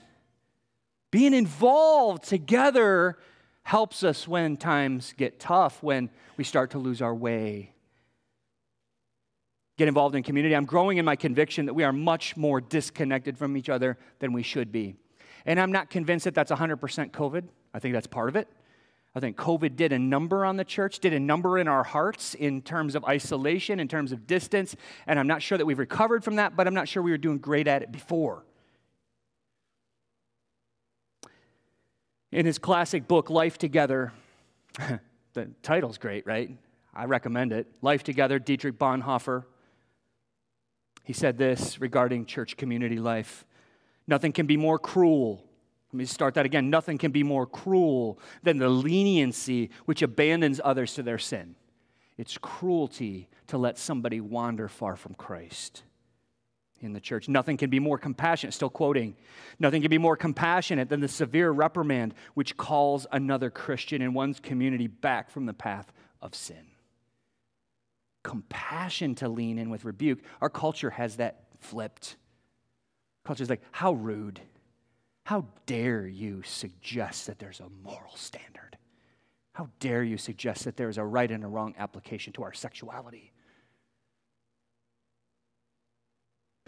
Being involved together helps us when times get tough, when we start to lose our way. Get involved in community. I'm growing in my conviction that we are much more disconnected from each other than we should be. And I'm not convinced that that's 100% COVID. I think that's part of it. I think COVID did a number on the church, did a number in our hearts in terms of isolation, in terms of distance. And I'm not sure that we've recovered from that, but I'm not sure we were doing great at it before. In his classic book, Life Together, (laughs) the title's great, right? I recommend it. Life Together, Dietrich Bonhoeffer. He said this regarding church community life Nothing can be more cruel. Let me start that again. Nothing can be more cruel than the leniency which abandons others to their sin. It's cruelty to let somebody wander far from Christ in the church. Nothing can be more compassionate, still quoting, nothing can be more compassionate than the severe reprimand which calls another Christian in one's community back from the path of sin. Compassion to lean in with rebuke. Our culture has that flipped. Culture's like, how rude. How dare you suggest that there's a moral standard? How dare you suggest that there's a right and a wrong application to our sexuality?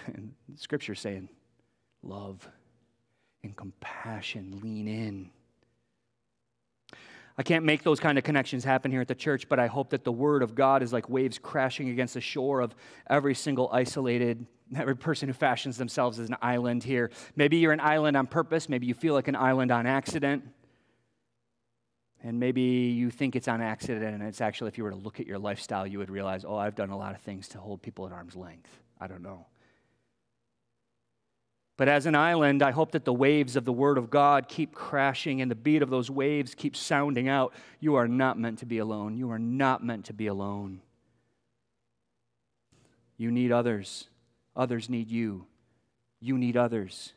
(laughs) And Scripture saying, love and compassion, lean in. I can't make those kind of connections happen here at the church, but I hope that the Word of God is like waves crashing against the shore of every single isolated, every person who fashions themselves as an island here. Maybe you're an island on purpose, maybe you feel like an island on accident. And maybe you think it's on accident, and it's actually, if you were to look at your lifestyle, you would realize, oh, I've done a lot of things to hold people at arm's length. I don't know. But as an island, I hope that the waves of the Word of God keep crashing and the beat of those waves keeps sounding out. You are not meant to be alone. You are not meant to be alone. You need others. Others need you. You need others.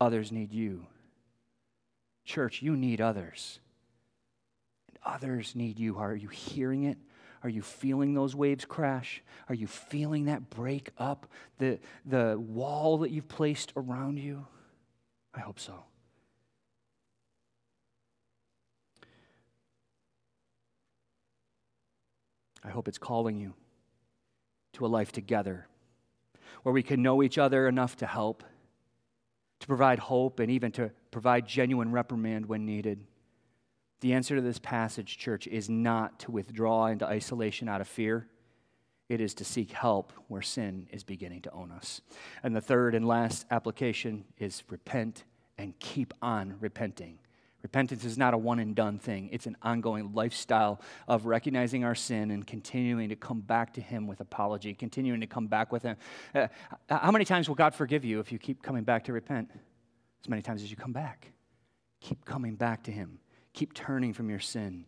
Others need you. Church, you need others. And others need you. Are you hearing it? Are you feeling those waves crash? Are you feeling that break up the, the wall that you've placed around you? I hope so. I hope it's calling you to a life together where we can know each other enough to help, to provide hope, and even to provide genuine reprimand when needed. The answer to this passage, church, is not to withdraw into isolation out of fear. It is to seek help where sin is beginning to own us. And the third and last application is repent and keep on repenting. Repentance is not a one and done thing, it's an ongoing lifestyle of recognizing our sin and continuing to come back to Him with apology, continuing to come back with Him. Uh, how many times will God forgive you if you keep coming back to repent? As many times as you come back. Keep coming back to Him keep turning from your sin.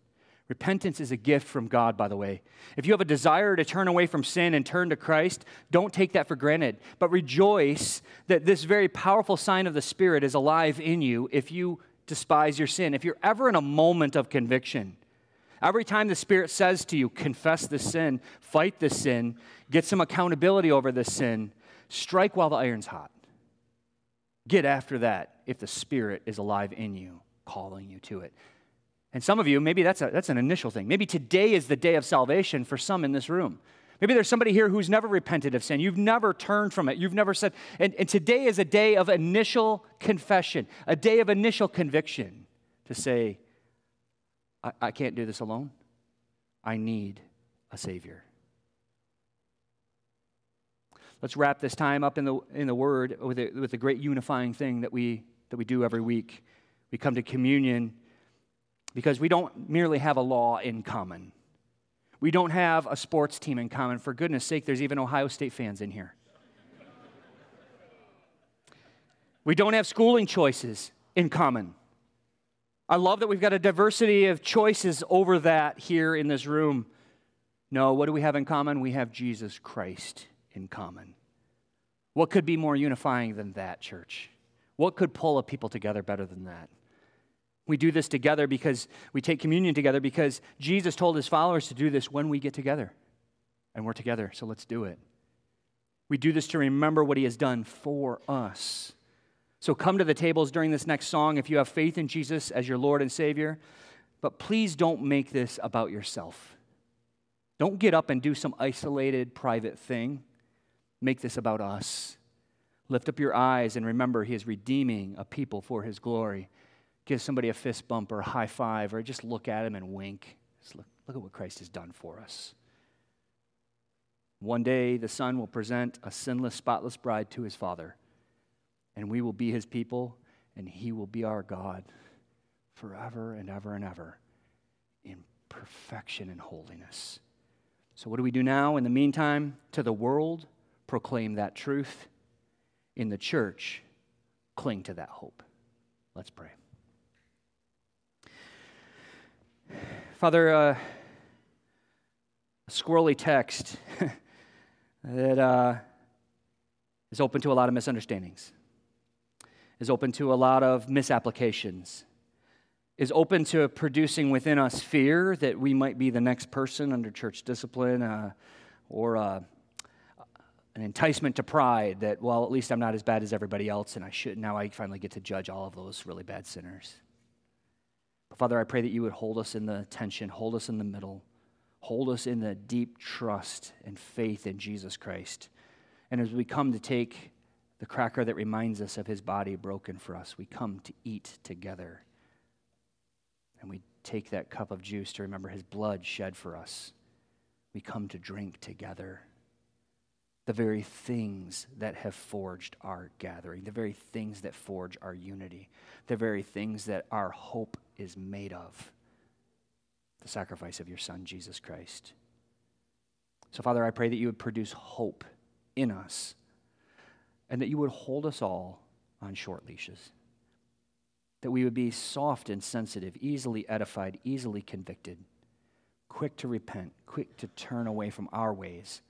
Repentance is a gift from God, by the way. If you have a desire to turn away from sin and turn to Christ, don't take that for granted, but rejoice that this very powerful sign of the Spirit is alive in you if you despise your sin. If you're ever in a moment of conviction, every time the Spirit says to you, confess the sin, fight the sin, get some accountability over the sin, strike while the iron's hot. Get after that if the Spirit is alive in you, calling you to it. And some of you, maybe that's, a, that's an initial thing. Maybe today is the day of salvation for some in this room. Maybe there's somebody here who's never repented of sin. You've never turned from it. You've never said, and, and today is a day of initial confession, a day of initial conviction to say, I, I can't do this alone. I need a Savior. Let's wrap this time up in the, in the Word with the, with the great unifying thing that we, that we do every week. We come to communion because we don't merely have a law in common. We don't have a sports team in common. For goodness sake, there's even Ohio State fans in here. We don't have schooling choices in common. I love that we've got a diversity of choices over that here in this room. No, what do we have in common? We have Jesus Christ in common. What could be more unifying than that, church? What could pull a people together better than that? We do this together because we take communion together because Jesus told his followers to do this when we get together. And we're together, so let's do it. We do this to remember what he has done for us. So come to the tables during this next song if you have faith in Jesus as your Lord and Savior. But please don't make this about yourself. Don't get up and do some isolated, private thing. Make this about us. Lift up your eyes and remember he is redeeming a people for his glory give somebody a fist bump or a high five or just look at them and wink. Just look, look at what Christ has done for us. One day, the Son will present a sinless, spotless bride to his Father, and we will be his people, and he will be our God forever and ever and ever in perfection and holiness. So, what do we do now? In the meantime, to the world, proclaim that truth. In the church, cling to that hope. Let's pray. Father, uh, a squirrely text (laughs) that uh, is open to a lot of misunderstandings, is open to a lot of misapplications, is open to producing within us fear that we might be the next person under church discipline uh, or uh, an enticement to pride that, well, at least I'm not as bad as everybody else and I should, now I finally get to judge all of those really bad sinners. Father, I pray that you would hold us in the tension, hold us in the middle, hold us in the deep trust and faith in Jesus Christ. And as we come to take the cracker that reminds us of his body broken for us, we come to eat together. And we take that cup of juice to remember his blood shed for us. We come to drink together. The very things that have forged our gathering, the very things that forge our unity, the very things that our hope is made of the sacrifice of your Son, Jesus Christ. So, Father, I pray that you would produce hope in us and that you would hold us all on short leashes. That we would be soft and sensitive, easily edified, easily convicted, quick to repent, quick to turn away from our ways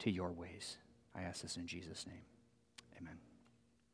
to your ways. I ask this in Jesus' name.